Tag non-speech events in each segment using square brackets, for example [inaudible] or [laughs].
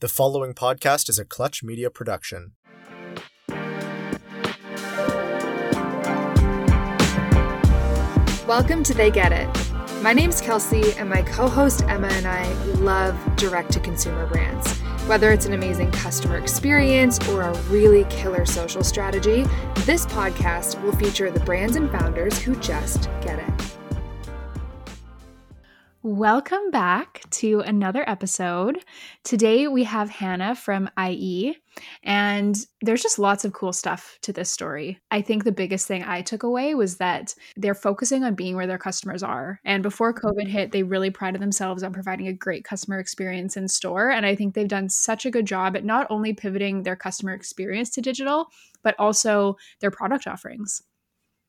The following podcast is a Clutch Media production. Welcome to They Get It. My name's Kelsey, and my co host Emma and I love direct to consumer brands. Whether it's an amazing customer experience or a really killer social strategy, this podcast will feature the brands and founders who just get it. Welcome back to another episode. Today we have Hannah from IE, and there's just lots of cool stuff to this story. I think the biggest thing I took away was that they're focusing on being where their customers are. And before COVID hit, they really prided themselves on providing a great customer experience in store. And I think they've done such a good job at not only pivoting their customer experience to digital, but also their product offerings.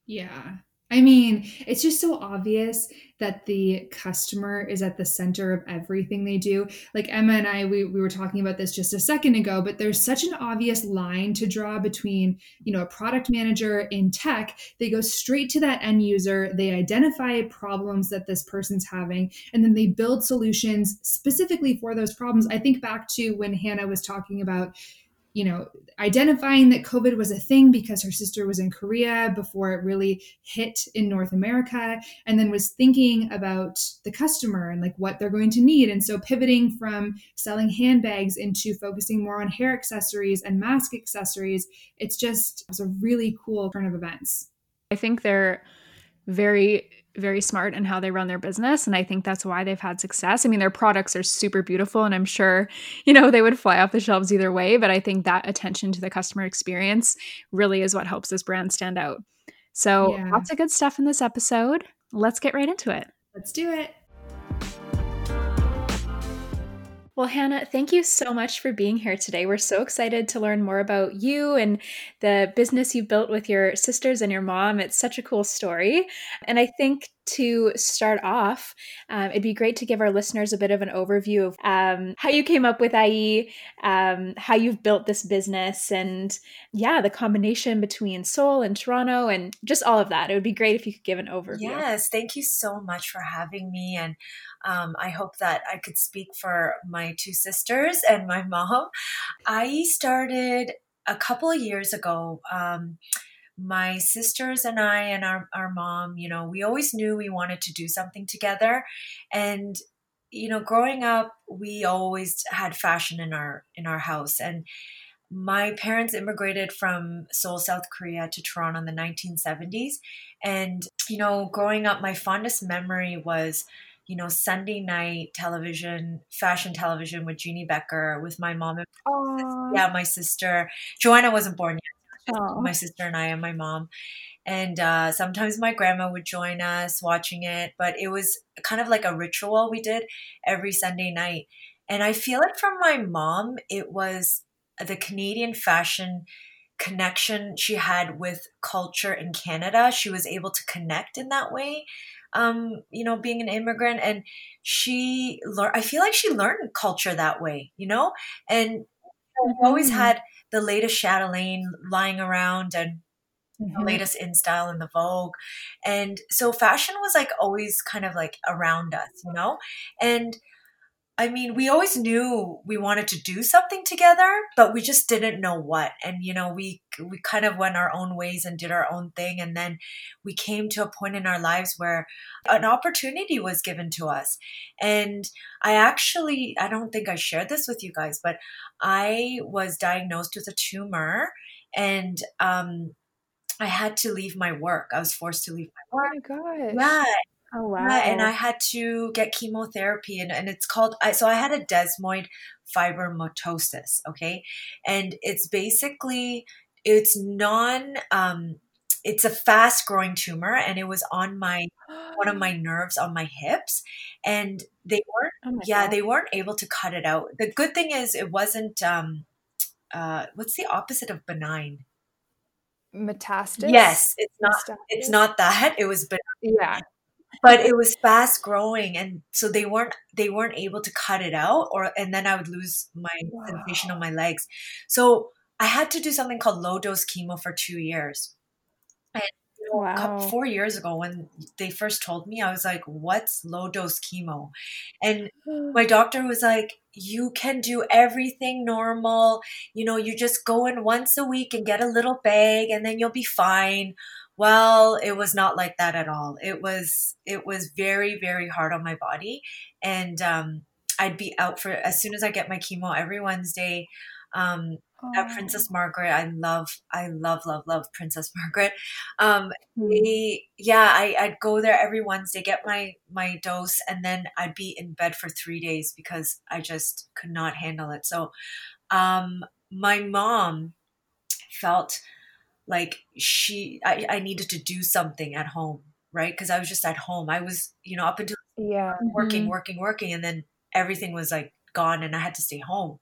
Yeah, I mean, it's just so obvious that the customer is at the center of everything they do. Like Emma and I, we, we were talking about this just a second ago, but there's such an obvious line to draw between, you know, a product manager in tech. They go straight to that end user, they identify problems that this person's having, and then they build solutions specifically for those problems. I think back to when Hannah was talking about you know, identifying that COVID was a thing because her sister was in Korea before it really hit in North America, and then was thinking about the customer and like what they're going to need. And so pivoting from selling handbags into focusing more on hair accessories and mask accessories, it's just it was a really cool turn of events. I think they're very very smart in how they run their business and i think that's why they've had success. I mean their products are super beautiful and i'm sure you know they would fly off the shelves either way but i think that attention to the customer experience really is what helps this brand stand out. So yeah. lots of good stuff in this episode. Let's get right into it. Let's do it well, Hannah, thank you so much for being here today. We're so excited to learn more about you and the business you built with your sisters and your mom. It's such a cool story. And I think to start off, um, it'd be great to give our listeners a bit of an overview of um, how you came up with IE, um, how you've built this business, and yeah, the combination between Seoul and Toronto, and just all of that. It would be great if you could give an overview. Yes, thank you so much for having me. And um, I hope that I could speak for my two sisters and my mom. I started a couple years ago. Um, my sisters and I and our, our mom, you know, we always knew we wanted to do something together. And, you know, growing up, we always had fashion in our in our house. And my parents immigrated from Seoul, South Korea to Toronto in the 1970s. And, you know, growing up, my fondest memory was you know, Sunday night television, fashion television with Jeanne Beker, with my mom and Aww. yeah, my sister. Joanna wasn't born yet. Aww. My sister and I and my mom. And uh, sometimes my grandma would join us watching it, but it was kind of like a ritual we did every Sunday night. And I feel like from my mom, it was the Canadian fashion connection she had with culture in Canada. She was able to connect in that way um, you know, being an immigrant. And she learned, I feel like she learned culture that way, you know? And mm-hmm. always had the latest Chatelaine lying around and mm-hmm. the latest in style in the Vogue. And so fashion was like always kind of like around us, you know? And I mean, we always knew we wanted to do something together, but we just didn't know what. And you know, we we kind of went our own ways and did our own thing and then we came to a point in our lives where an opportunity was given to us. And I actually I don't think I shared this with you guys, but I was diagnosed with a tumor and um I had to leave my work. I was forced to leave my work. Oh my god. Yeah. Oh wow! Yeah, and I had to get chemotherapy, and, and it's called. I, so I had a desmoid fibromatosis. Okay, and it's basically it's non. Um, it's a fast growing tumor, and it was on my one of [gasps] my nerves on my hips, and they weren't. Oh yeah, God. they weren't able to cut it out. The good thing is, it wasn't. Um, uh, what's the opposite of benign? metastasis yes it's not metastasis. it's not that it was benign. yeah but it was fast growing and so they weren't they weren't able to cut it out or and then i would lose my wow. sensation on my legs so i had to do something called low dose chemo for two years and wow. four years ago when they first told me i was like what's low dose chemo and hmm. my doctor was like you can do everything normal. You know, you just go in once a week and get a little bag and then you'll be fine. Well, it was not like that at all. It was it was very very hard on my body and um I'd be out for as soon as I get my chemo every Wednesday. Um, oh. at Princess Margaret, I love, I love, love, love Princess [laughs] Margaret. Um, mm. they, yeah, I, I'd go there every Wednesday, get my my dose, and then I'd be in bed for three days because I just could not handle it. So, um, my mom felt like she, I, I needed to do something at home, right? Because I was just at home. I was, you know, up until yeah working, mm-hmm. working, working, and then everything was like gone and I had to stay home.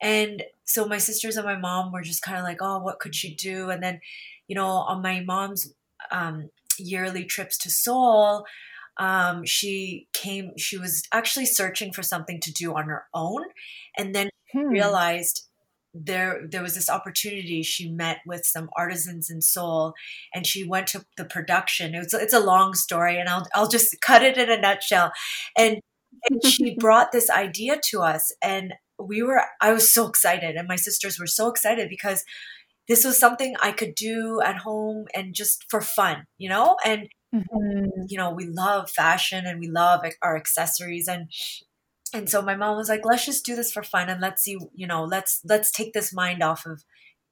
And so my sisters and my mom were just kind of like, oh, what could she do? And then, you know, on my mom's um, yearly trips to Seoul, um, she came, she was actually searching for something to do on her own. And then hmm. realized there there was this opportunity. She met with some artisans in Seoul and she went to the production. It was it's a long story and I'll I'll just [laughs] cut it in a nutshell. And and she [laughs] brought this idea to us and we were i was so excited and my sisters were so excited because this was something i could do at home and just for fun you know? And mm-hmm. you know we love fashion and we love our accessories and and so my mom was like let's just do this for fun and let's see you know let's let's take this mind off of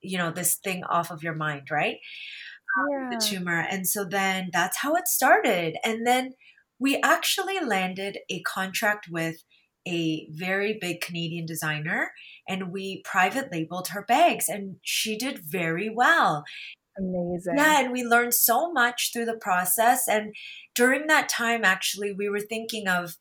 you know this thing off of your mind right um, yeah. the tumor and so then that's how it started and then we actually landed a contract with a very big Canadian designer and we private labeled her bags and she did very well. Amazing. Yeah, and we learned so much through the process. And during that time, actually, we were thinking of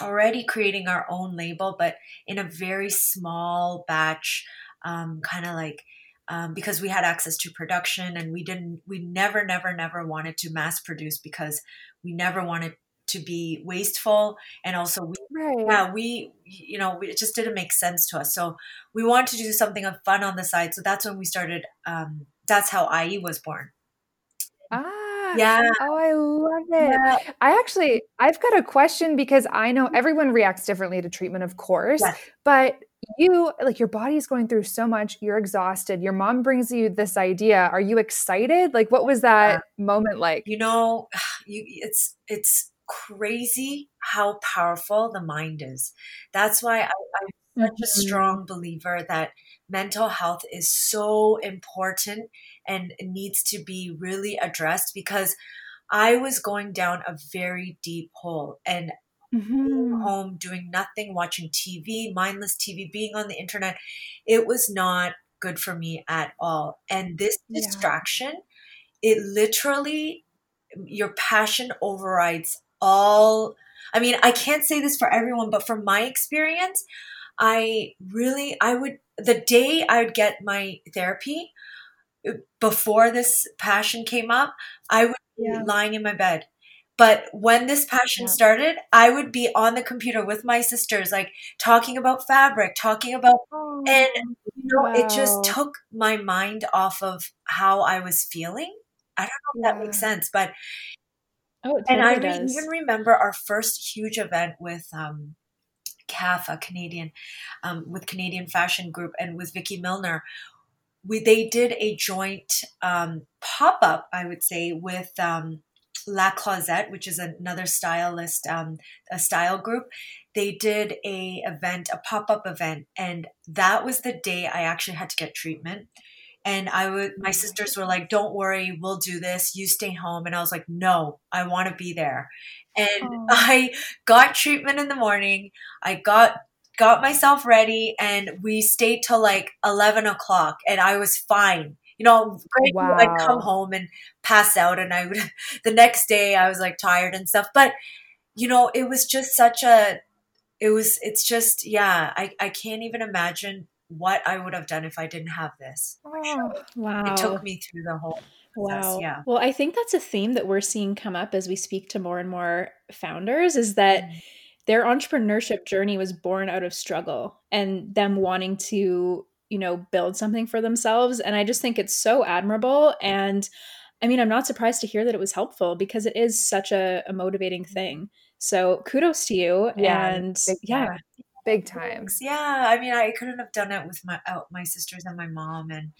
already creating our own label, but in a very small batch, um, kind of like um, because we had access to production and we didn't, we never, never, never wanted to mass produce because we never wanted to be wasteful. And also we right. yeah we you know it just didn't make sense to us. So we wanted to do something of fun on the side. So that's when we started um that's how IE was born. Ah yeah oh i love it yeah. i actually i've got a question because i know everyone reacts differently to treatment of course yes. but you like your body is going through so much you're exhausted your mom brings you this idea are you excited like what was that yeah. moment like you know [sighs] you it's it's crazy how powerful the mind is that's why I, i'm such mm-hmm. a strong believer that mental health is so important and needs to be really addressed because i was going down a very deep hole and mm-hmm. home doing nothing, watching TV, mindless TV, being on the internet. It was not good for me at all. And this yeah. distraction, it literally, your passion overrides all. I mean, I can't say this for everyone, but from my experience, I really, I would, the day I would get my therapy, uh, before this passion came up, I would yeah. be lying in my bed but when this passion yeah. started, I would be on the computer with my sisters, like talking about fabric, talking about, oh, and you know, wow. it just took my mind off of how I was feeling. I don't know if yeah. that makes sense, but oh, and I even remember our first huge event with um, CAF, a Canadian, um, with Canadian Fashion Group, and with Vicky Milner. We they did a joint um, pop up, I would say, with um, La Closet, which is another stylist, um, a style group, they did a event, a pop up event, and that was the day I actually had to get treatment. And I would, my sisters were like, "Don't worry, we'll do this. You stay home." And I was like, "No, I want to be there." And oh. [laughs] I got treatment in the morning. I got got myself ready, and we stayed till like eleven o'clock, and I was fine you know, wow. I'd come home and pass out, and I would [laughs] the next day I was like tired and stuff. But you know, it was just such a, it was, it's just, yeah, I I can't even imagine what I would have done if I didn't have this. Oh, wow, it took me through the whole. Wow. Yeah. Well, I think that's a theme that we're seeing come up as we speak to more and more founders is that mm-hmm. their entrepreneurship journey was born out of struggle and them wanting to you know, build something for themselves. And I just think it's so admirable. And I mean, I'm not surprised to hear that it was helpful because it is such a, a motivating thing. So kudos to you. Yeah, and yeah. Big time. Yeah, I mean, I couldn't have done it with my uh, my sisters and my mom, and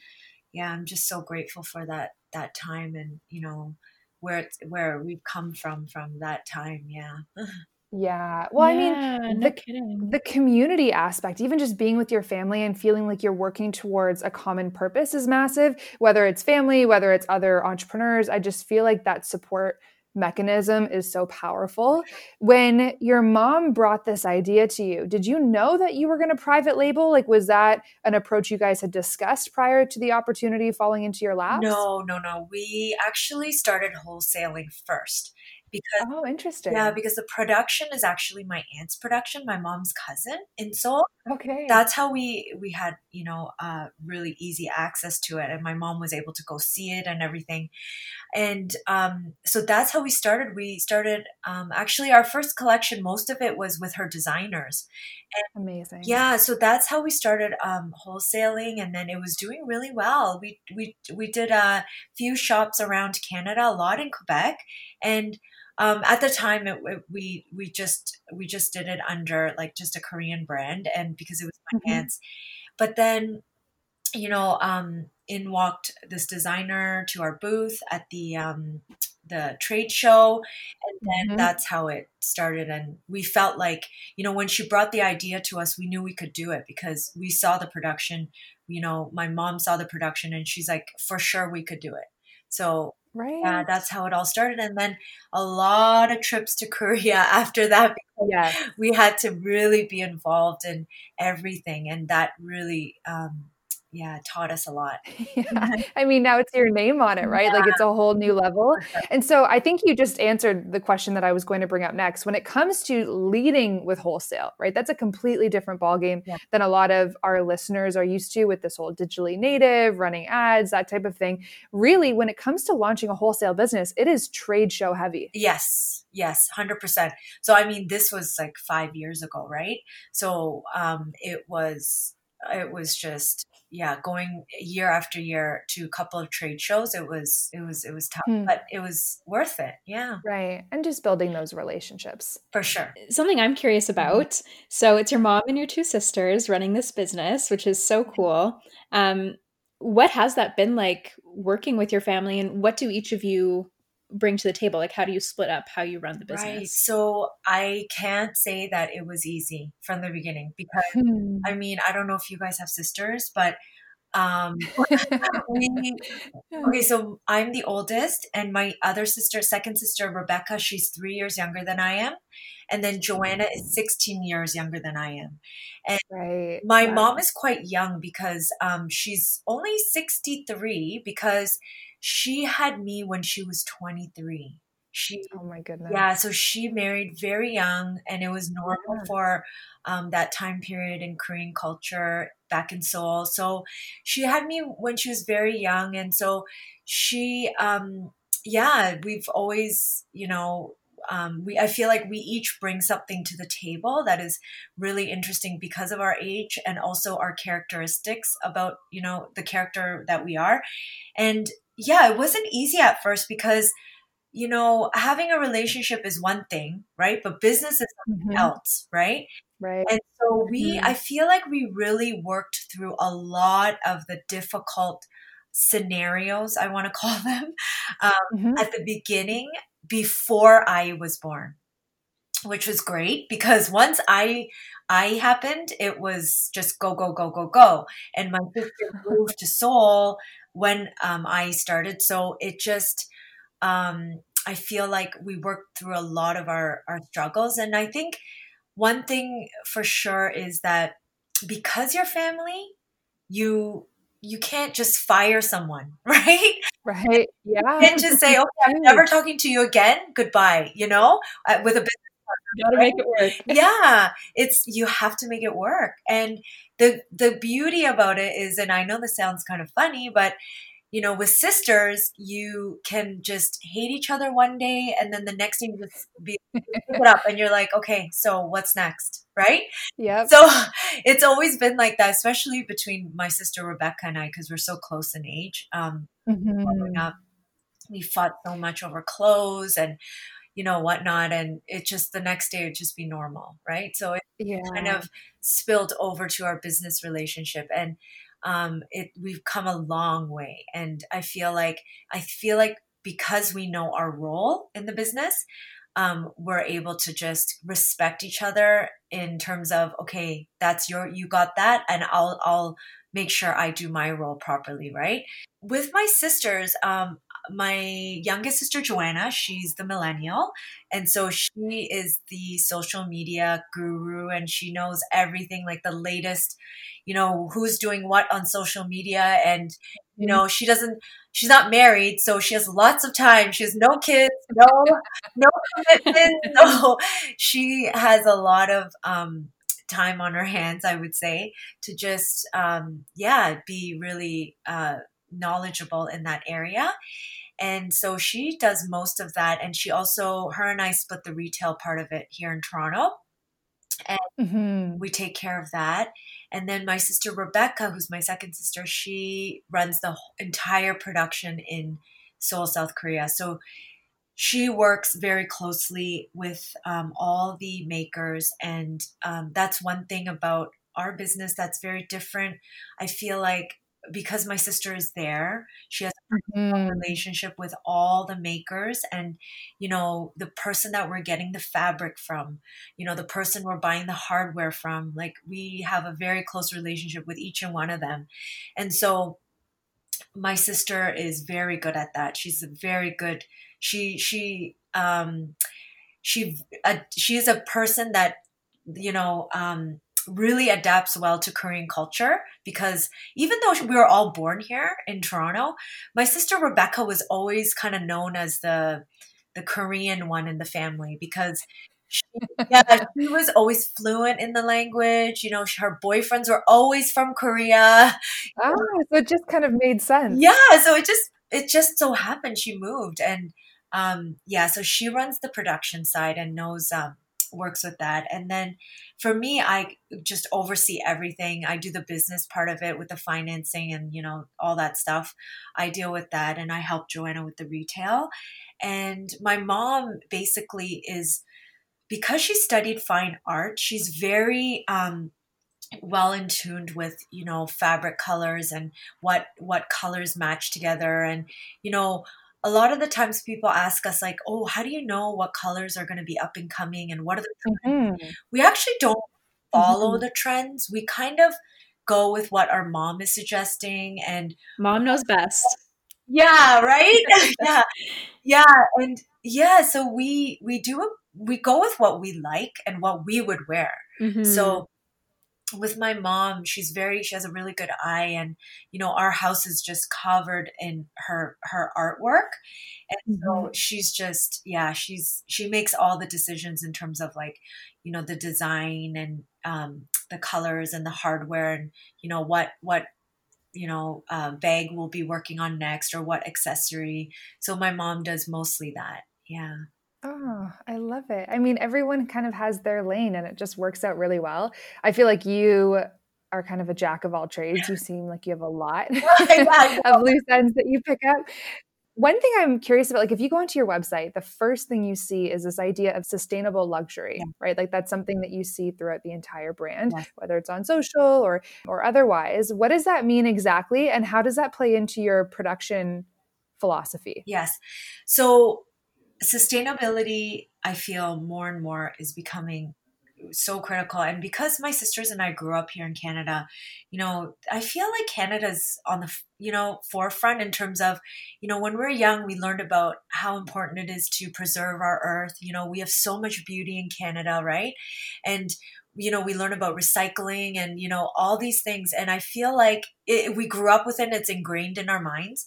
yeah, I'm just so grateful for that that time, and you know where it's where we've come from from that time. Yeah. [laughs] Yeah. Well, yeah, I mean, the, the community aspect, even just being with your family and feeling like you're working towards a common purpose is massive, whether it's family, whether it's other entrepreneurs. I just feel like that support mechanism is so powerful. When your mom brought this idea to you, did you know that you were going to private label? Like, was that an approach you guys had discussed prior to the opportunity falling into your lap? No, no, no. We actually started wholesaling first because oh interesting. yeah because the production is actually my aunt's production my mom's cousin in seoul. Okay. That's how we we had you know uh, really easy access to it and my mom was able to go see it and everything. And um, so that's how we started. We started um, actually our first collection most of it was with her designers. And amazing. Yeah so that's how we started um, wholesaling and then it was doing really well. We we we did a few shops around canada a lot in quebec and um, at the time it, it, we we just we just did it under like just a korean brand and because it was my mm-hmm. but then you know um, in walked this designer to our booth at the um, the trade show. And then mm-hmm. that's how it started. And we felt like you know when she brought the idea to us we knew we could do it because we saw the production. You know my mom saw the production and she's like for sure we could do it. So Right. Yeah, that's how it all started. And then a lot of trips to Korea [laughs] after that. Yeah. We had to really be involved in everything. And that really um, yeah taught us a lot. [laughs] Yeah. [laughs] i mean now it's your name on it right? Yeah. like it's a whole new level. And so i think you just answered the question that i was going to bring up next. When it comes to leading with wholesale right? That's a completely different ballgame yeah. than a lot of our listeners are used to with this whole digitally native running ads that type of thing. Really when it comes to launching a wholesale business it is trade show heavy. Yes. Yes 100% so i mean this was like five years ago right? So um it was it was just yeah, going year after year to a couple of trade shows, it was it was it was tough, hmm. but it was worth it. Yeah. Right. And just building those relationships. For sure. Something I'm curious mm-hmm. about. Mm-hmm. So it's your mom and your two sisters running this business, which is so cool. Um, what has that been like working with your family and what do each of you bring to the table? Like, how do you split up how you run the business? Right. So I can't say that it was easy from the beginning because hmm. I mean, I don't know if you guys have sisters, but um, [laughs] [laughs] we, okay, so I'm the oldest, and my other sister, second sister, Rebecca, she's three years younger than I am. And then Joanna is 16 years younger than I am. And right. my wow. mom is quite young because um, she's only 63 because she had me when she was 23 she oh my goodness. yeah so she married very young and it was normal for um, that time period in korean culture back in seoul. So she had me when she was very young and so she um yeah we've always you know um, we I feel like we each bring something to the table that is really interesting because of our age and also our characteristics about you know the character that we are, and yeah, it wasn't easy at first because, you know, having a relationship is one thing, right? But business is something mm-hmm. else, right? Right. And so we, mm-hmm. I feel like we really worked through a lot of the difficult scenarios, I want to [laughs] call them, um, mm-hmm. at the beginning before I was born, which was great because once I I happened, it was just go, go, go, go, go. And my sister [laughs] moved to Seoul when um, I started. So it just, um, I feel like we worked through a lot of our, our struggles. And I think one thing for sure is that because you're family, you you can't just fire someone, [laughs] right? Right. Yeah. You can't just say, [laughs] "Okay, I'm never talking to you again. Goodbye." You know, uh, with a business you gotta make it work. [laughs] yeah, it's you have to make it work. And the the beauty about it is, and I know this sounds kind of funny, but you know, with sisters, you can just hate each other one day, and then the next thing you just be pick it up, and you're like, okay, so what's next, right? Yeah. So it's always been like that, especially between my sister Rebecca and I, because we're so close in age. Um, mm-hmm. growing up, we fought so much over clothes and you know, whatnot. And it just the next day would just be normal, right? So it yeah. kind of spilled over to our business relationship. And um, it we've come a long way. And I feel like I feel like because we know our role in the business, um, we're able to just respect each other in terms of okay, that's your you got that, and I'll I'll make sure I do my role properly, right? With my sisters, um, my youngest sister Joanna, she's the millennial. And so she is the social media guru and she knows everything like the latest, you know, who's doing what on social media. And, you mm-hmm. know, she doesn't, she's not married. So she has lots of time. She has no kids, no, no commitment. [laughs] No, she has a lot of, um, time on her hands, I would say, to just, um, yeah, be really, uh, knowledgeable in that area. And so she does most of that. And she also, her and I split the retail part of it here in Toronto. And mm-hmm. we take care of that. And then my sister Rebecca, who's my second sister, she runs the entire production in Seoul, South Korea. So she works very closely with um, all the makers. And um, that's one thing about our business that's very different. I feel like because my sister is there she has a mm-hmm. relationship with all the makers and you know the person that we're getting the fabric from you know the person we're buying the hardware from like we have a very close relationship with each and one of them and so my sister is very good at that she's a very good she she um she uh, she is a person that you know um really adapts well to Korean culture because even though we were all born here in Toronto, my sister Rebecca was always kind of known as the the Korean one in the family because she, [laughs] yeah, she was always fluent in the language. You know, her boyfriends were always from Korea. Ah, so it just kind of made sense. Yeah, so it just it just so happened she moved and um yeah, so she runs the production side and knows um works with that. And then for me, I just oversee everything. I do the business part of it with the financing and, you know, all that stuff. I deal with that and I help Joanna with the retail. And my mom basically is because she studied fine art, she's very um, well in tuned with you know fabric colors and what what colors match together and you know a lot of the times people ask us like oh how do you know what colors are going to be up and coming and what are mm-hmm. we actually don't follow mm-hmm. the trends we kind of go with what our mom is suggesting and mom knows best yeah right [laughs] [laughs] yeah yeah and yeah so we we do we go with what we like and what we would wear mm-hmm. so with my mom she's very she has a really good eye and you know our house is just covered in her her artwork. And so mm-hmm. she's just yeah she's she makes all the decisions in terms of like you know the design and um the colors and the hardware and you know what what you know uh, bag we'll be working on next or what accessory. So my mom does mostly that yeah Oh, I love it. I mean, everyone kind of has their lane and it just works out really well. I feel like you are kind of a jack of all trades. You [laughs] seem like you have a lot [laughs] [laughs] of loose ends that you pick up. One thing I'm curious about, like if you go onto your website, the first thing you see is this idea of sustainable luxury, yeah. right? Like that's something that you see throughout the entire brand, yeah. whether it's on social or or otherwise. What does that mean exactly, and how does that play into your production philosophy? Yes, so sustainability, I feel more and more is becoming so critical. And because my sisters and I grew up here in Canada, you know, I feel like Canada's on the, you know, forefront in terms of, you know, when we we're young, we learned about how important it is to preserve our earth. You know, we have so much beauty in Canada, right? And you know we learn about recycling and you know all these things and i feel like it, we grew up with it it's ingrained in our minds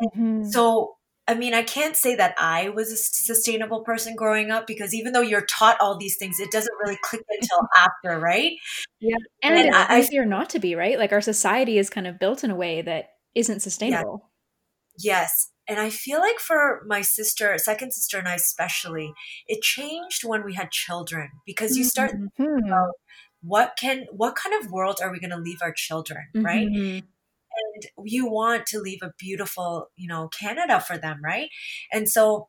and mm-hmm. so I mean, I can't say that I was a sustainable person growing up because even though you're taught all these things, it doesn't really click [laughs] until after, right? Yeah. And, and it's I, easier not to be, right? Like our society is kind of built in a way that isn't sustainable. Yeah. Yes. And I feel like for my sister, second sister, and I especially, it changed when we had children because you start mm-hmm. about what can, what kind of world are we going to leave our children, right? And you want to leave a beautiful, you know, Canada for them, right? And so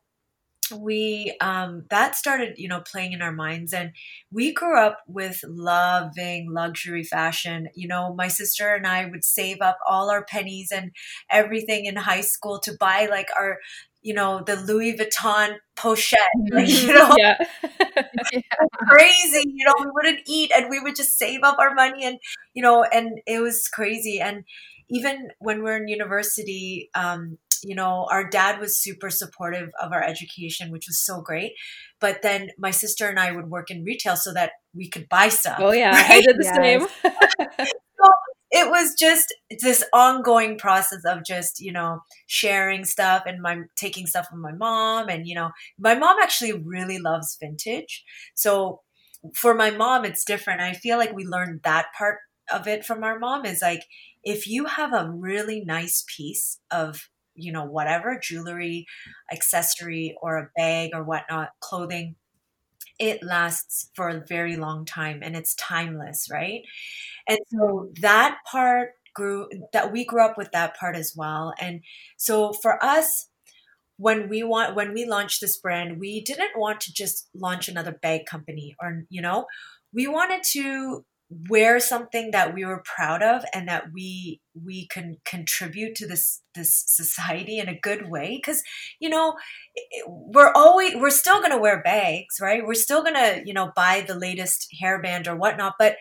we um, that started you know playing in our minds and we grew up with loving luxury fashion you know my sister and i would save up all our pennies and everything in high school to buy like our you know the louis vuitton pochette [laughs] like, you know yeah. [laughs] yeah. crazy you know we wouldn't eat and we would just save up our money and you know and it was crazy and even when we're in university um, you know, our dad was super supportive of our education, which was so great. But then my sister and I would work in retail so that we could buy stuff. Oh yeah, [laughs] right? I did the yes. same. [laughs] [laughs] so it was just this ongoing process of just you know sharing stuff and my taking stuff from my mom and you know my mom actually really loves vintage so for my mom it's different i feel like we learned that part of it from our mom is like if you have a really nice piece of you know, whatever jewelry, accessory, or a bag or whatnot, clothing, it lasts for a very long time and it's timeless, right? And so that part grew, that we grew up with that part as well. And so for us, when we want when we launched this brand we didn't want to just launch another bag company or you know we wanted to wear something that we were proud of and that we we can contribute to this this society in a good way. Because you know we're always we're still going to wear bags right? We're still going to you know buy the latest hairband or whatnot. But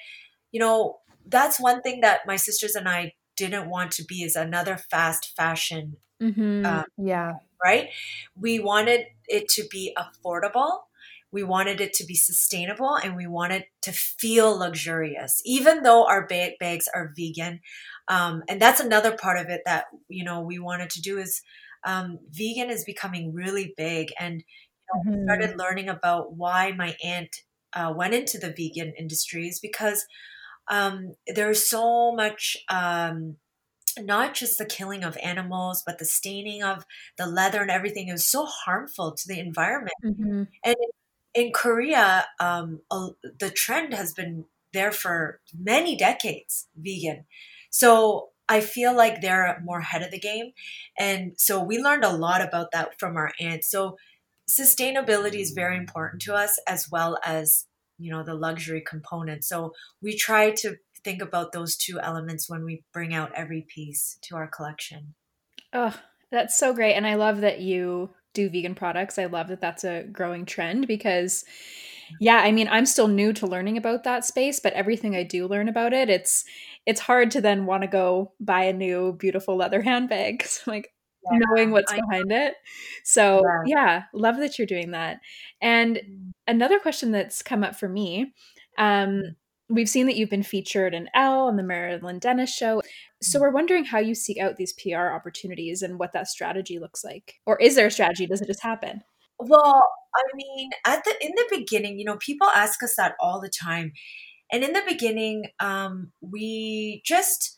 you know that's one thing that my sisters and i didn't want to be is another fast fashion mm-hmm. um, yeah. right? We wanted it to be affordable we wanted it to be sustainable and we wanted to feel luxurious, even though our bag bags are vegan. Um, and that's another part of it that you know we wanted to do is um, vegan is becoming really big, and you know, mm-hmm. started learning about why my aunt uh, went into the vegan industries because um, there's so much um, not just the killing of animals, but the staining of the leather and everything is so harmful to the environment. Mm-hmm. And in Korea, um, the trend has been there for many decades, vegan. So I feel like they're more ahead of the game. And so we learned a lot about that from our aunt. So sustainability is very important to us as well as, you know, the luxury component. So we try to think about those two elements when we bring out every piece to our collection. Oh, that's so great. And I love that you do vegan products. I love that that's a growing trend because yeah, I mean, I'm still new to learning about that space, but everything I do learn about it, it's it's hard to then want to go buy a new beautiful leather [laughs] handbag So like yeah, knowing what's I behind know. it. So, yeah. yeah, love that you're doing that. And mm. another question that's come up for me, um we've seen that you've been featured in Elle and the Marilyn Denis show. So mm. we're wondering how you seek out these PR opportunities and what that strategy looks like. Or is there a strategy? Does it just happen? Well, I mean, at the in the beginning, you know, people ask us that all the time. And in the beginning, um, we just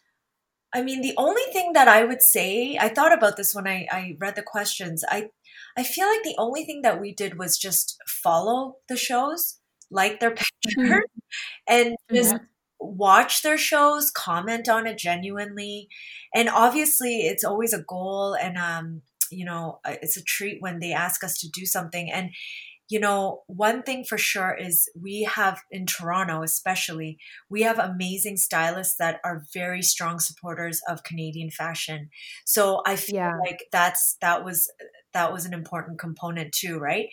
I mean, the only thing that I would say, I thought about this when I, I read the questions. I I feel like the only thing that we did was just follow the shows, like their pictures, mm-hmm. [laughs] and just mm-hmm watch their shows, comment on it genuinely. And obviously, it's always a goal and, um, you know, uh, it's a treat when they ask us to do something. And, you know, one thing for sure is we have in Toronto, especially, we have amazing stylists that are very strong supporters of Canadian fashion. So I feel yeah. like that's that was that was an important component too, right?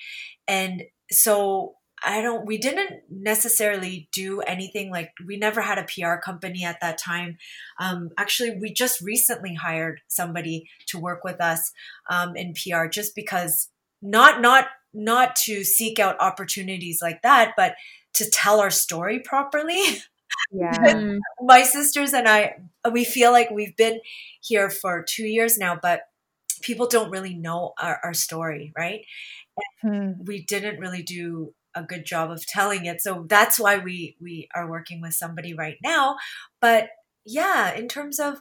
And so I don't, we didn't necessarily do anything like, we never had a PR company at that time. Um, actually, we just recently hired somebody to work with us um, in PR just because not, not, not to seek out opportunities like that, but to tell our story properly. Yeah. [laughs] my sisters and I, we feel like we've been here for two years now, but people don't really know our, our story, right? Hmm. We didn't really do a good job of telling it. So that's why we we are working with somebody right now. But yeah, in terms of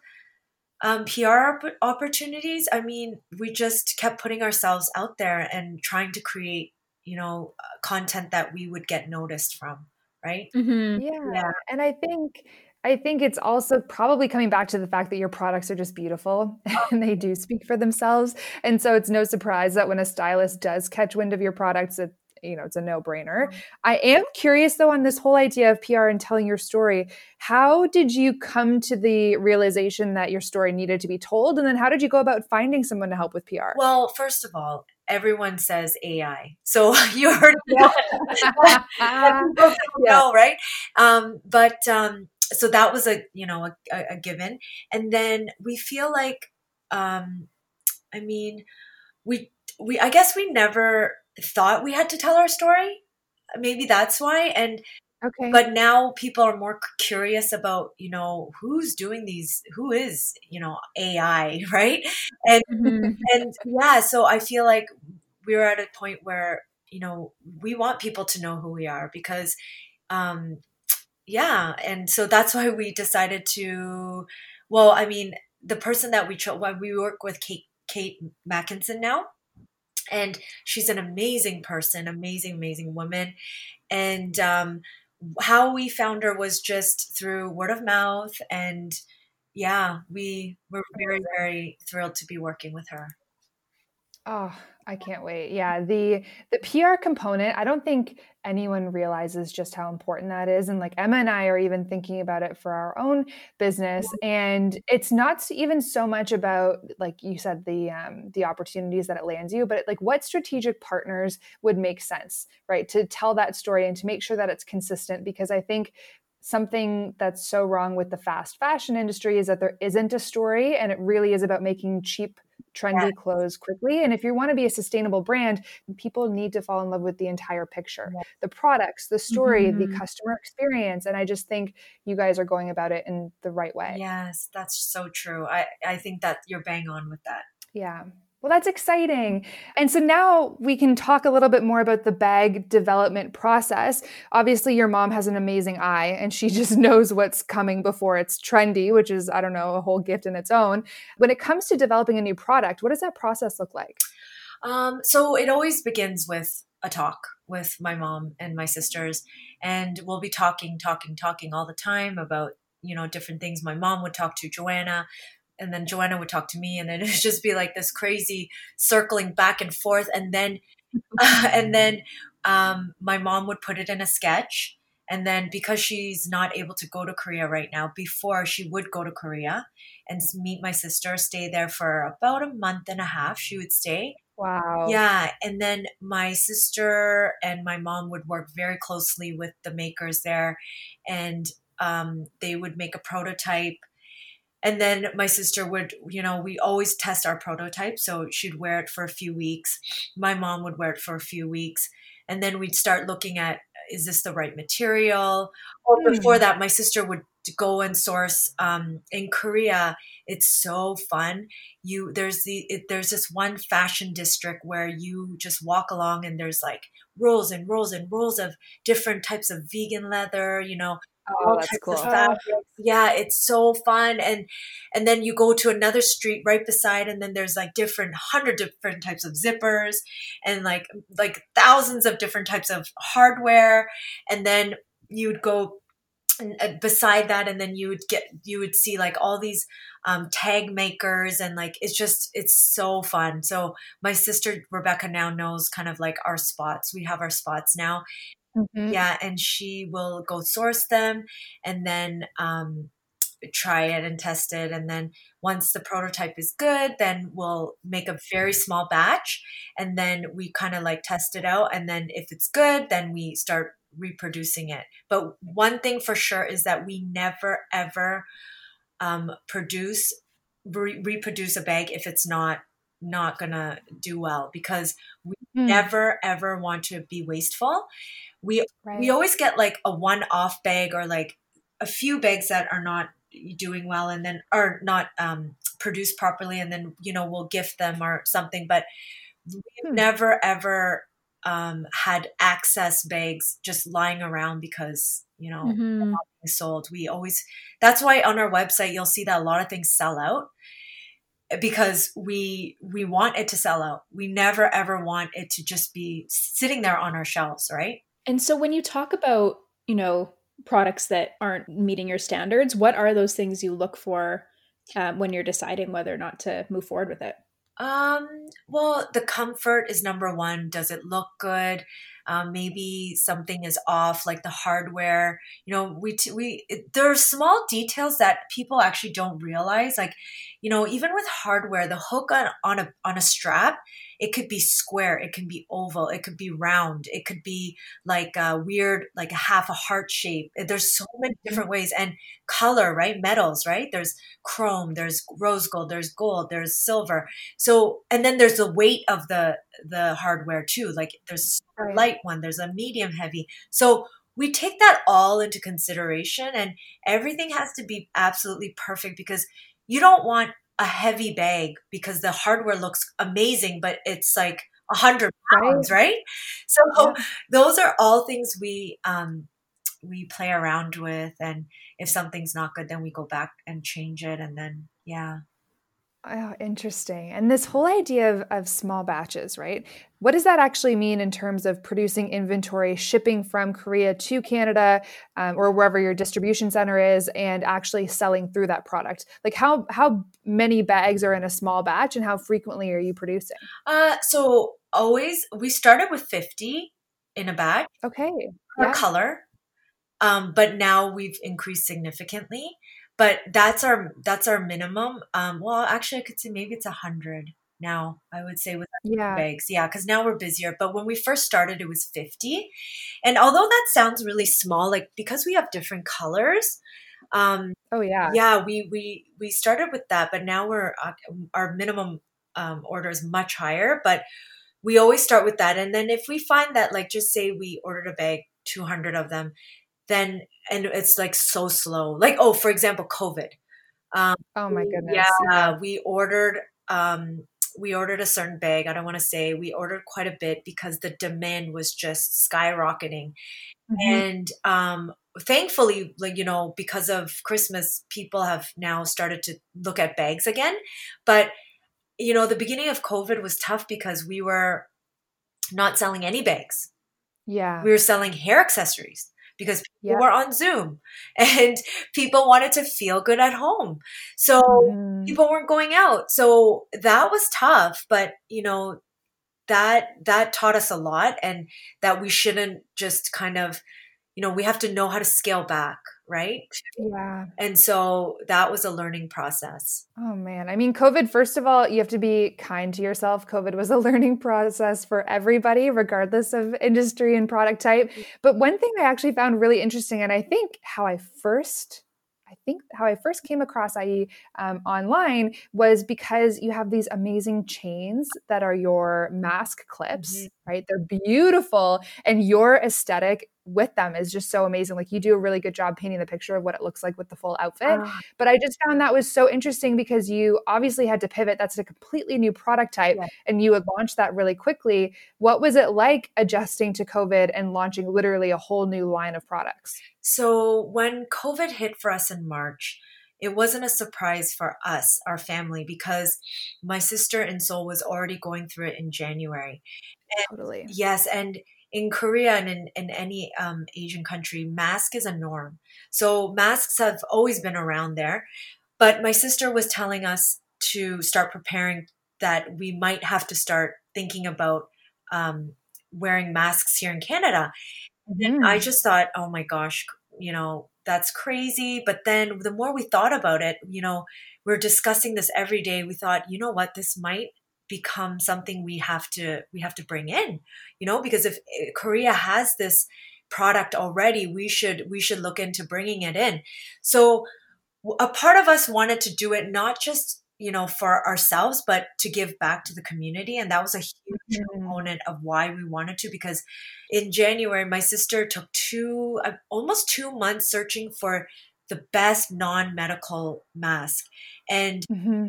um, PR opportunities, I mean, we just kept putting ourselves out there and trying to create, you know, uh, content that we would get noticed from, right? Mm-hmm. Yeah. yeah. And I think I think it's also probably coming back to the fact that your products are just beautiful [laughs] and they do speak for themselves. And so it's no surprise that when a stylist does catch wind of your products, it, you know, it's a no brainer. Mm-hmm. I am curious though on this whole idea of PR and telling your story. How did you come to the realization that your story needed to be told? And then how did you go about finding someone to help with PR? Well, first of all, everyone says AI. So [laughs] you already know, [laughs] yeah. know [laughs] right? Um, but um, so that was a you know a, a, given and then we feel like um i mean we we i guess we never thought we had to tell our story. Maybe that's why and okay. but now people are more curious about you know who's doing these who is you know ai [laughs] right? And mm-hmm. and yeah so i feel like we're at a point where you know we want people to know who we are because um yeah and so that's why we decided to well i mean the person that we chose well, we work with kate kate mackinson now and she's an amazing person amazing amazing woman. And um, how we found her was just through word of mouth and yeah we were very very thrilled to be working with her Oh, I can't wait. Yeah, the the PR component, I don't think anyone realizes just how important that is and like Emma and I are even thinking about it for our own business and it's not even so much about like you said the um the opportunities that it lands you, but like what strategic partners would make sense, right? To tell that story and to make sure that it's consistent because I think something that's so wrong with the fast fashion industry is that there isn't a story and it really is about making cheap trendy yes. clothes quickly and if you want to be a sustainable brand people need to fall in love with the entire picture yes. the products the story mm-hmm. the customer experience and i just think you guys are going about it in the right way yes that's so true i i think that you're bang on with that yeah well, that's exciting. And so now we can talk a little bit more about the bag development process. Obviously, your mom has an amazing eye and she [laughs] just knows what's coming before it's trendy, which is, I don't know, a whole gift in its own. When it comes to developing a new product, what does that process look like? Um, so it always begins with a talk with my mom and my sisters, and we'll be talking, talking, talking all the time about you know different things my mom would talk to joanna and then Joanna would talk to me, and then [laughs] it would just be like this crazy circling back and forth, and then uh, [laughs] and then um, my mom would put it in a sketch, and then because she's not able to go to Korea right now, before she would go to Korea and meet my sister, stay there for about a month and a half. She would stay. Wow. Yeah. And then my sister and my mom would work very closely with the makers there, and um, they would make a prototype and then my sister would you know we always test our prototype so she'd wear it for a few weeks. My mom would wear it for a few weeks and then we'd start looking at is this the right material? Or mm. before that my sister would go and source um, in korea. It's so fun. You there's the it, there's this one fashion district where you just walk along and there's like rolls and rolls and rolls of different types of vegan leather you know Oh, that's cool. Yeah, it's so fun. And and then you go to another street right beside, and then there's like different hundred different types of zippers and like like thousands of different types of hardware. And then you'd go uh, beside that, and then you would get you would see like all these um, tag makers and like it's just it's so fun so my sister rebecca now knows kind of like our spots we have our spots now Mm-hmm. Yeah, and she will go source them and then um, try it and test it. And then once the prototype is good, then we'll make a very small batch and then we kind of like test it out. And then if it's good, then we start reproducing it. But one thing for sure is that we never ever um, produce re- reproduce a bag if it's not not gonna do well because we mm. never ever want to be wasteful we right. we always get like a one off bag or like a few bags that are not doing well and then are not um, produced properly and then you know we'll gift them or something but we've hmm. never ever um, had access bags just lying around because you know mm-hmm. sold we always that's why on our website you'll see that a lot of things sell out because we we want it to sell out we never ever want it to just be sitting there on our shelves right and so when you talk about, you know, products that aren't meeting your standards, what are those things you look for um, when you're deciding whether or not to move forward with it? Um, well, the comfort is number one. Does it look good? Um, maybe something is off, like the hardware. You know, we t- we there are small details that people actually don't realize. Like, you know, even with hardware, the hook on on a on a strap it could be square, it can be oval, it could be round, it could be like a weird, like a half a heart shape. There's so many mm-hmm. different ways. And color, right? Metals, right? There's chrome, there's rose gold, there's gold, there's silver. So, and then there's the weight of the the hardware too. Like there's a light one, there's a medium heavy. So we take that all into consideration and everything has to be absolutely perfect because you don't want a heavy bag because the hardware looks amazing, but it's like a hundred pounds, right? right? So yeah. those are all things we um, we play around with, and if something's not good, then we go back and change it, and then yeah. Oh, interesting. And this whole idea of, of small batches, right? What does that actually mean in terms of producing inventory, shipping from Korea to Canada um, or wherever your distribution center is, and actually selling through that product? Like how how many bags are in a small batch, and how frequently are you producing? Uh, so always we started with fifty in a batch. Okay. Per yeah. color, um, but now we've increased significantly but that's our that's our minimum. Um well actually i could say maybe it's a hundred now i would say with yeah. bags. Yeah because now we're busier. But when we first started it was 50 and although that sounds really small like because we have different colors um oh yeah. yeah we we we started with that but now we're uh, our minimum um, order is much higher. But we always start with that. And then if we find that like just say we ordered a bag 200 of them then and it's like so slow. Like oh, for example, COVID. Um, oh my goodness! Yeah, we ordered um, we ordered a certain bag. I don't want to say we ordered quite a bit because the demand was just skyrocketing, mm-hmm. and um, thankfully, like you know, because of Christmas, people have now started to look at bags again. But you know, the beginning of COVID was tough because we were not selling any bags. Yeah, we were selling hair accessories because people were on Zoom [laughs] and people wanted to feel good at home. So mm-hmm. people weren't going out. So that was tough, but you know, that that taught us a lot and that we shouldn't just kind of you know, we have to know how to scale back right? Yeah. And so that was a learning process. Oh man. I mean, COVID, first of all, you have to be kind to yourself. COVID was a [laughs] learning process for everybody, regardless of industry and product type. But one thing I actually found really interesting, and I think how I first I think how I first came across IE um, online was because you have these amazing chains that are your mask clips, mm-hmm. Right? They're beautiful, and your aesthetic with them is just so amazing. Like you do a really good job painting the picture of what it looks like with the full outfit. Uh, but I just found that was so interesting because you obviously had to pivot. That's a completely new product type yeah. and you had launched that really quickly. What was it like adjusting to COVID and launching literally a whole new line of products? So when COVID hit for us in March, it wasn't a surprise for us, our family, because my sister in Seoul was already going through it in January. And totally. Yes. And in Korea and in, in any um, Asian country, mask is a norm. So masks have always been around there. But my sister was telling us to start preparing that we might have to start thinking about um, wearing masks here in Canada. And mm. I just thought, oh my gosh, you know, that's crazy. But then the more we thought about it, you know, we're discussing this every day. We thought, you know what, this might become something we have to we have to bring in you know because if eh, korea has this product already we should we should look into bringing it in so a part of us wanted to do it not just you know for ourselves but to give back to the community and that was a huge mm-hmm. component of why we wanted to because in january my sister took two uh, almost two months searching for the best non-medical mask and mm-hmm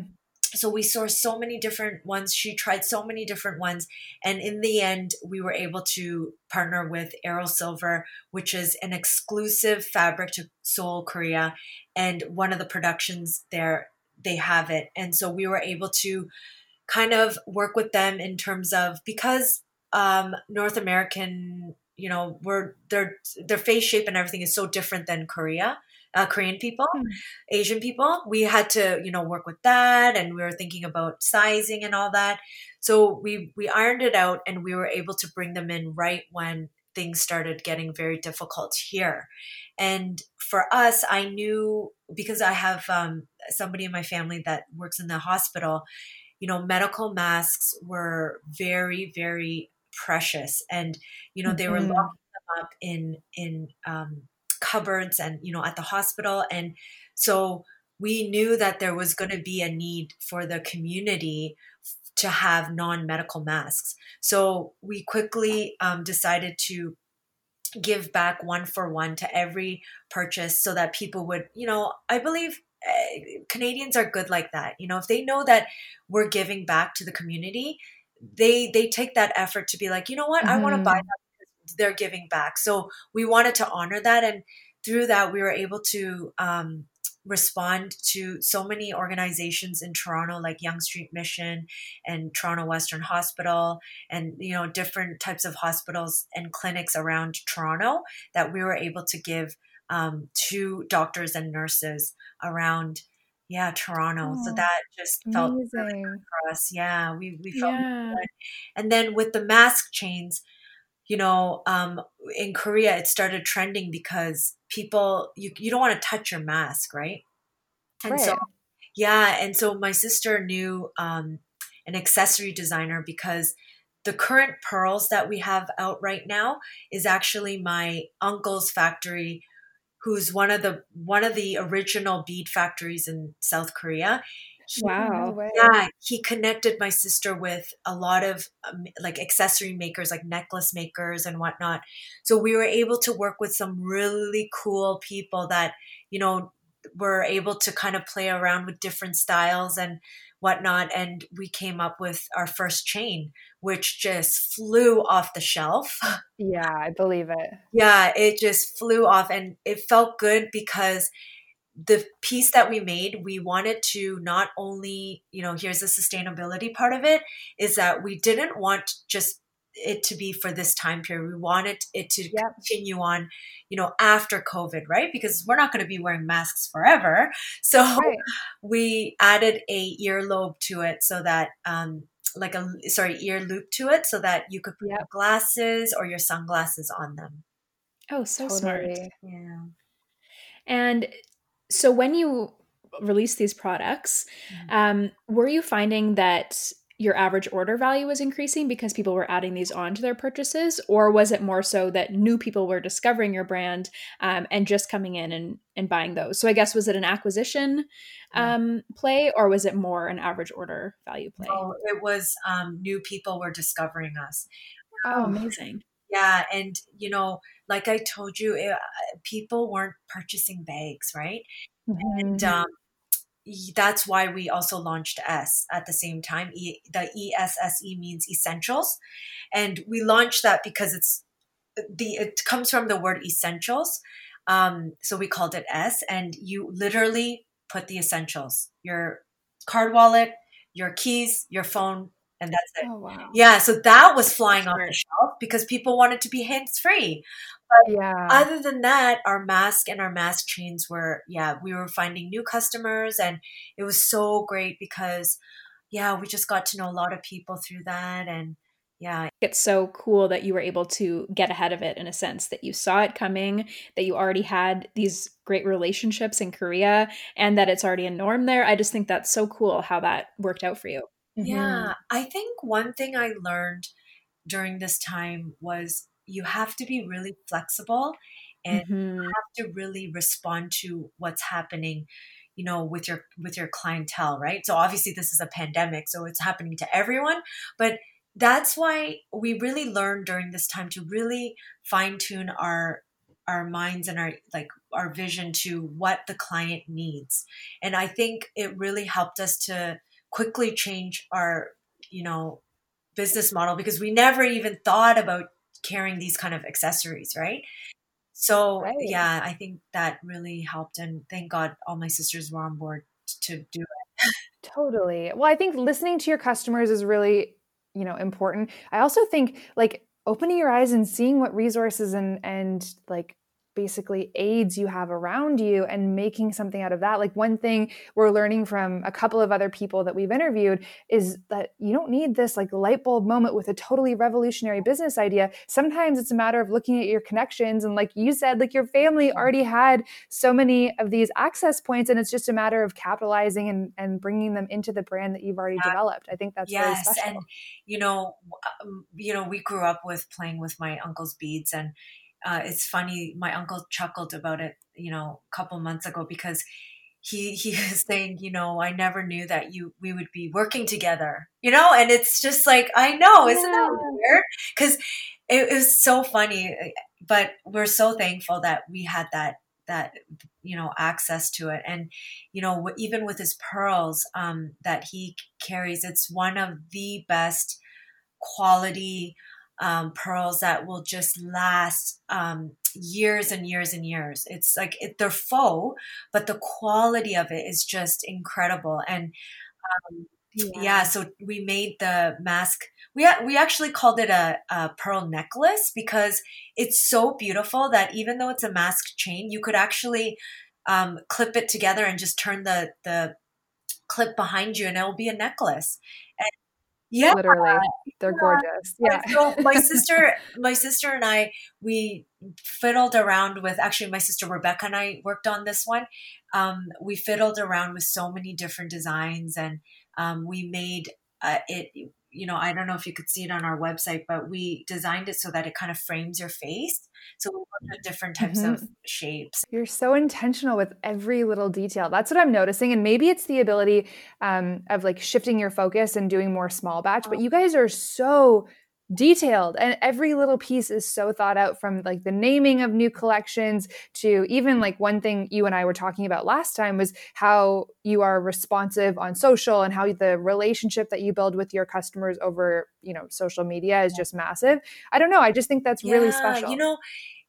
so we saw so many different ones she tried so many different ones and in the end we were able to partner with Aero Silver which is an exclusive fabric to Seoul Korea and one of the productions there they have it and so we were able to kind of work with them in terms of because um, North American you know, we're their their face shape and everything is so different than Korea. Uh, Korean people, mm. Asian people, we had to, you know, work with that, and we were thinking about sizing and all that. So we we ironed it out, and we were able to bring them in right when things started getting very difficult here. And for us, I knew because I have um, somebody in my family that works in the hospital, you know, medical masks were very, very precious. And, you know, they were mm-hmm. locking them up in, in um, cupboards and, you know, at the hospital. And so we knew that there was going to be a need for the community to have non-medical masks. So we quickly um, decided to give back one for one to every purchase so that people would, you know, I believe Canadians are good like that. You know, if they know that we're giving back to the community, they they take that effort to be like, you know what, mm-hmm. I want to buy that they're giving back. So we wanted to honor that, and through that, we were able to um, respond to so many organizations in Toronto, like Yonge Street Mission and Toronto Western Hospital, and you know different types of hospitals and clinics around Toronto that we were able to give um, to doctors and nurses around yeah toronto. Oh, so that just felt really good for us. Yeah we, we felt yeah. good. And then with the mask chains you know um, in korea it started trending because people you, you don't want to touch your mask right? And right. so yeah and so my sister knew um, an accessory designer because the current pearls that we have out right now is actually my uncle's factory who's one of the one of the original bead factories in South Korea. He, wow. Yeah, he connected my sister with a lot of um, like accessory makers, like necklace makers and whatnot. So we were able to work with some really cool people that, you know, were able to kind of play around with different styles and whatnot. And we came up with our first chain, which just flew off the shelf. [laughs] Yeah, I believe it. Yeah, it just flew off and it felt good because the piece that we made, we wanted to not only, you know, here's the sustainability part of it, is that we didn't want just it to be for this time period. We wanted it to yep. continue on, you know, after COVID, right? Because we're not going to be wearing masks forever. [laughs] So right. we added a earlobe to it so that, um, like a sorry ear loop to it so that you could put yep. your glasses or your sunglasses on them. Oh, so totally. smart. Yeah. And so when you release these products, mm-hmm. um, were you finding that your average order value was increasing because people were adding these on to their purchases? Or was it more so that new people were discovering your brand um, and just coming in and, and buying those? So i guess was it an acquisition um, play or was it more an average order value play? Oh it was um, new people were discovering us. Oh amazing. yeah and you know like i told you it, uh, people weren't purchasing bags right? Mm-hmm. and um, that's why we also launched S at the same time. E, the ESSE means essentials, and we launched that because it's the it comes from the word essentials. Um, so we called it S, and you literally put the essentials: your card wallet, your keys, your phone, and that's it. Oh, wow. Yeah, so that was flying off the shelf because people wanted to be hands free. But yeah. other than that, our mask and our mask chains were, yeah, we were finding new customers and it was so great because, yeah, we just got to know a lot of people through that. And yeah. It's so cool that you were able to get ahead of it in a sense that you saw it coming, that you already had these great relationships in Korea, and that it's already a norm there. I just think that's so cool how that worked out for you. Mm-hmm. Yeah. I think one thing I learned during this time was you have to be really flexible and mm-hmm. have to really respond to what's happening you know with your with your clientele right so obviously this is a pandemic so it's happening to everyone but that's why we really learned during this time to really fine tune our our minds and our like our vision to what the client needs and i think it really helped us to quickly change our you know business model because we never even thought about carrying these kind of accessories, right? So right. yeah, I think that really helped, and thank God all my sisters were on board to do it. totally. Well, I think listening to your customers is really, you know, important. I also think like opening your eyes and seeing what resources and and like basically aids you have around you and making something out of that. Like one thing we're learning from a couple of other people that we've interviewed is that you don't need this like light bulb moment with a totally revolutionary business idea. Sometimes it's a matter of looking at your connections and like you said like your family already had so many of these access points and it's just a matter of capitalizing and and bringing them into the brand that you've already developed. I think that's yes, really special. and you know um, you know we grew up with playing with my uncle's beads and uh, it's funny. My uncle chuckled about it, you know, a couple months ago because he he [laughs] was saying, you know, I never knew that you we would be working together, you know, and it's just like I know, isn't that weird? Because it, it was so funny, but we're so thankful that we had that that you know access to it and you know even with his pearls um, that he carries it's one of the best quality um, pearls that will just last um, years and years and years. It's like it, they're faux, but the quality of it is just incredible. And um, yeah. yeah. so we made the mask. We we actually called it a, a pearl necklace because it's so beautiful that even though it's a mask chain, you could actually um, clip it together and just turn the the clip behind you, and it will be a necklace. Yeah. Literally. They're yeah. gorgeous. Yeah. so my [laughs] sister my sister and i we fiddled around with actually my sister rebecca and i worked on this one. Um, we fiddled around with so many different designs and um, we made uh, it you know, I don't know if you could see it on our website, but we designed it so that it kind of frames your face. So we worked with different types mm-hmm. of shapes. You're so intentional with every little detail. That's what I'm noticing. And maybe it's the ability um, of like shifting your focus and doing more small batch, but you guys are so detailed and every little piece is so thought out from like the naming of new collections to even like one thing you and I were talking about last time was how you are responsive on social and how the relationship that you build with your customers over you know social media is just massive i don't know i just think that's yeah, really special you know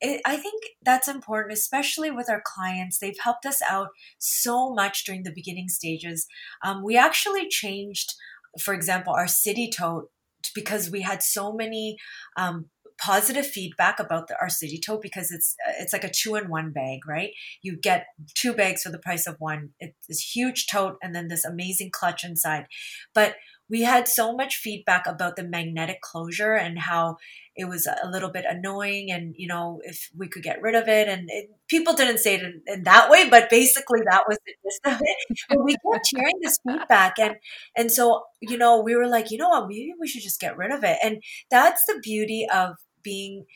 it, I think that's important, especially with our clients. They've helped us out so much during the beginning stages. Um, we actually changed, for example, our city tote because we had so many um, positive feedback about the, our city tote because it's it's like a two in one bag, right? You get two bags for the price of one. It's this huge tote and then this amazing clutch inside. But we had so much feedback about the magnetic closure and how it was a little bit annoying and you know if we could get rid of it. And it, people didn't say it in, in, that way but basically that was the gist of it. But we kept hearing this feedback and and so you know we were like you know what? Maybe we should just get rid of it. And that's the beauty of being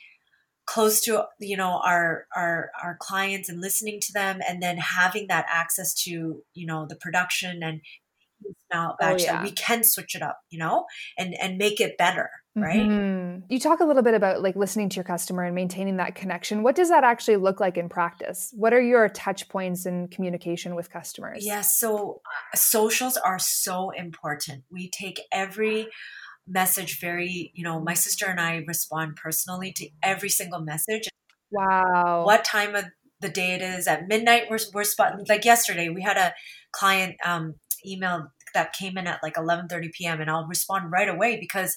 close to you know our our our clients and listening to them and then having that access to you know the production and now oh, yeah. that we can switch it up, you know, and and make it better, right? Mm-hmm. You talk a little bit about like listening to your customer and maintaining that connection. What does that actually look like in practice? What are your touch points in communication with customers? Yes, yeah, so uh, socials are so important. We take every message very, you know, my sister and I respond personally to every single message. Wow. What time of the day it is at midnight we're, we're spotting like yesterday we had a client um, email that came in at like 11:30 p.m. and I'll respond right away because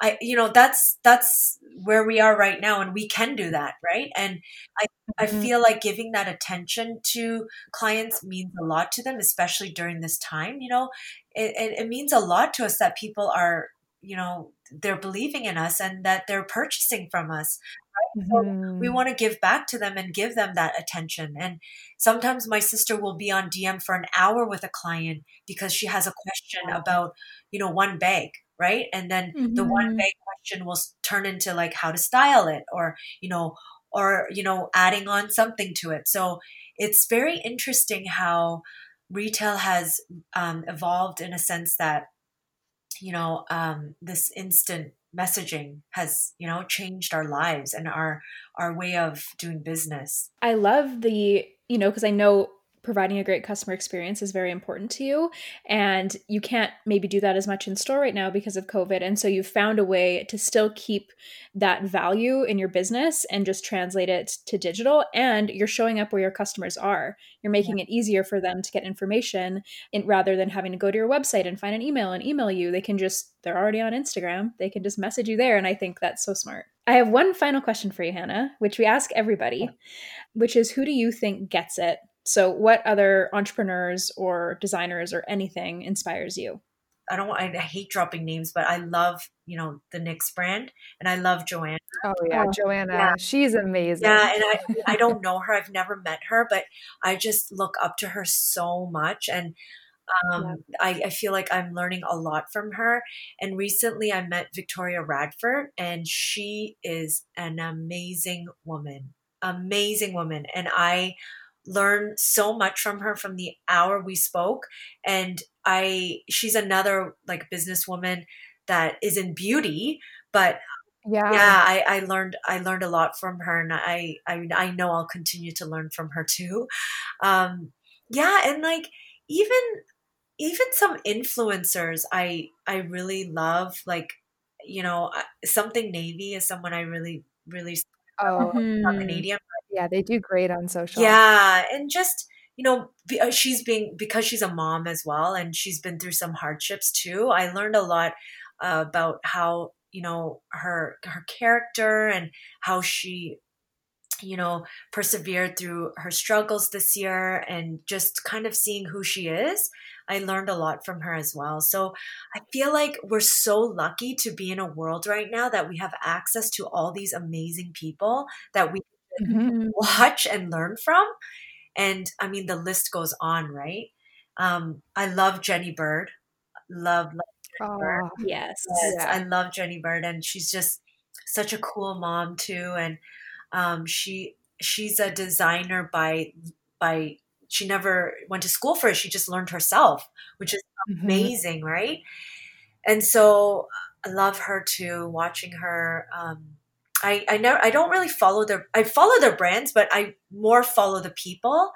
I you know that's that's where we are right now and we can do that, right? And I I mm-hmm. feel like giving that attention to clients means a lot to them, especially during this time. You know, it, it, it means a lot to us that people are, you know, they're believing in us and that they're purchasing from us. Right? Mm-hmm. So we mm-hmm. want to give back to them and give them that attention. And sometimes my sister will be on DM for an hour with a client because she has a question about, you know, one bag, right? And then mm-hmm. the one mm-hmm. bag question will turn into like how to style it or, you know, or, you know, adding on something to it. So it's very interesting how retail has um, evolved in a sense that you know um, this instant messaging has you know changed our lives and our our way of doing business. I love the you know because i know providing a great customer experience is very important to you. And you can't maybe do that as much in store right now because of covid. And so you've found a way to still keep that value in your business and just translate it to digital. And you're showing up where your customers are. You're making yeah. it easier for them to get information in, rather than having to go to your website and find an email and email you. They can just they're already on instagram. They can just message you there. And i think that's so smart. I have one final question for you hannah which we ask everybody which is who do you think gets it so, what other entrepreneurs or designers or anything inspires you? I don't. I hate dropping names, but I love you know the NYX brand, and I love Joanna. Oh yeah, oh, Joanna. Yeah. She's amazing. Yeah, and I I don't know her. I've never met her, but I just look up to her so much, and um, yeah. I, I feel like I'm learning a lot from her. And recently, I met Victoria Radford, and she is an amazing woman. Amazing woman, and I learned so much from her from the hour we spoke. And i she's another like businesswoman that is in beauty but yeah. yeah I, I learned i learned a lot from her and I, I i know i'll continue to learn from her too. Um yeah and like even even some influencers i i really love like you know something navy is someone i really really oh. Mm-hmm. canadian yeah, they do great on social. Yeah, and just you know, uh, she's being because she's a mom as well, and she's been through some hardships too. I learned a lot uh, about how you know her her character and how she you know persevered through her struggles this year and just kind of seeing who she is i learned a lot from her as well so i feel like we're so lucky to be in a world right now that we have access to all these amazing people that we mm-hmm. [laughs] watch and learn from. And I mean, the list goes on, right? Um, I love Jenny Bird. Love, love Jenny oh, Bird. Yes. yes yeah. I love Jenny Bird. And she's just such a cool mom too. And um, she she's a designer by by she never went to school for it. She just learned herself, which is mm-hmm. amazing, right? And so I love her too, watching her um, I I never I don't really follow their I follow their brands, but I more follow the people,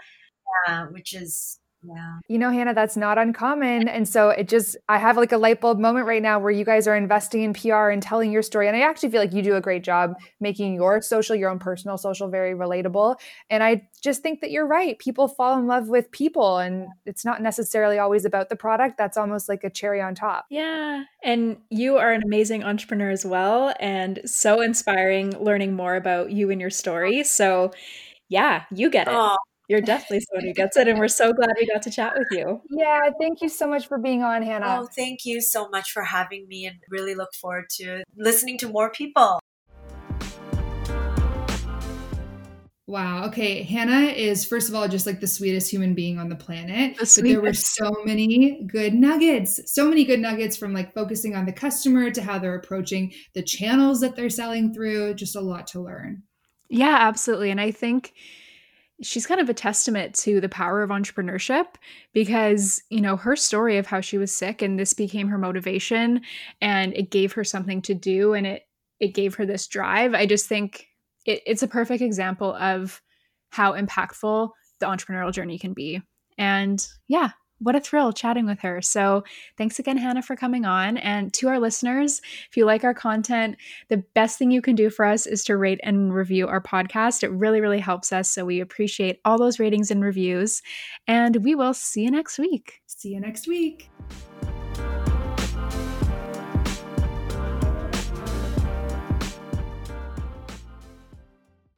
yeah, which is yeah. You know, Hannah, that's not uncommon. And so it just, I have like a light bulb moment right now where you guys are investing in PR and telling your story. And I actually feel like you do a great job making your social, your own personal social, very relatable. And I just think that you're right. People fall in love with people, and it's not necessarily always about the product. That's almost like a cherry on top. Yeah. And you are an amazing entrepreneur as well, and so inspiring learning more about you and your story. So, yeah, you get it. Aww. You're definitely someone who gets it, and we're so glad we got to chat with you. Yeah, thank you so much for being on, Hannah. Oh, thank you so much for having me, and really look forward to listening to more people. Wow. Okay. Hannah is, first of all, just like the sweetest human being on the planet. The but there were so many good nuggets, so many good nuggets from like focusing on the customer to how they're approaching the channels that they're selling through. Just a lot to learn. Yeah, absolutely. And I think she's kind of a testament to the power of entrepreneurship because you know her story of how she was sick and this became her motivation and it gave her something to do and it it gave her this drive. I just think it, it's a perfect example of how impactful the entrepreneurial journey can be. And yeah what a thrill chatting with her. So, thanks again, Hannah, for coming on. And to our listeners, if you like our content, the best thing you can do for us is to rate and review our podcast. It really, really helps us. So, we appreciate all those ratings and reviews. And we will see you next week. See you next week.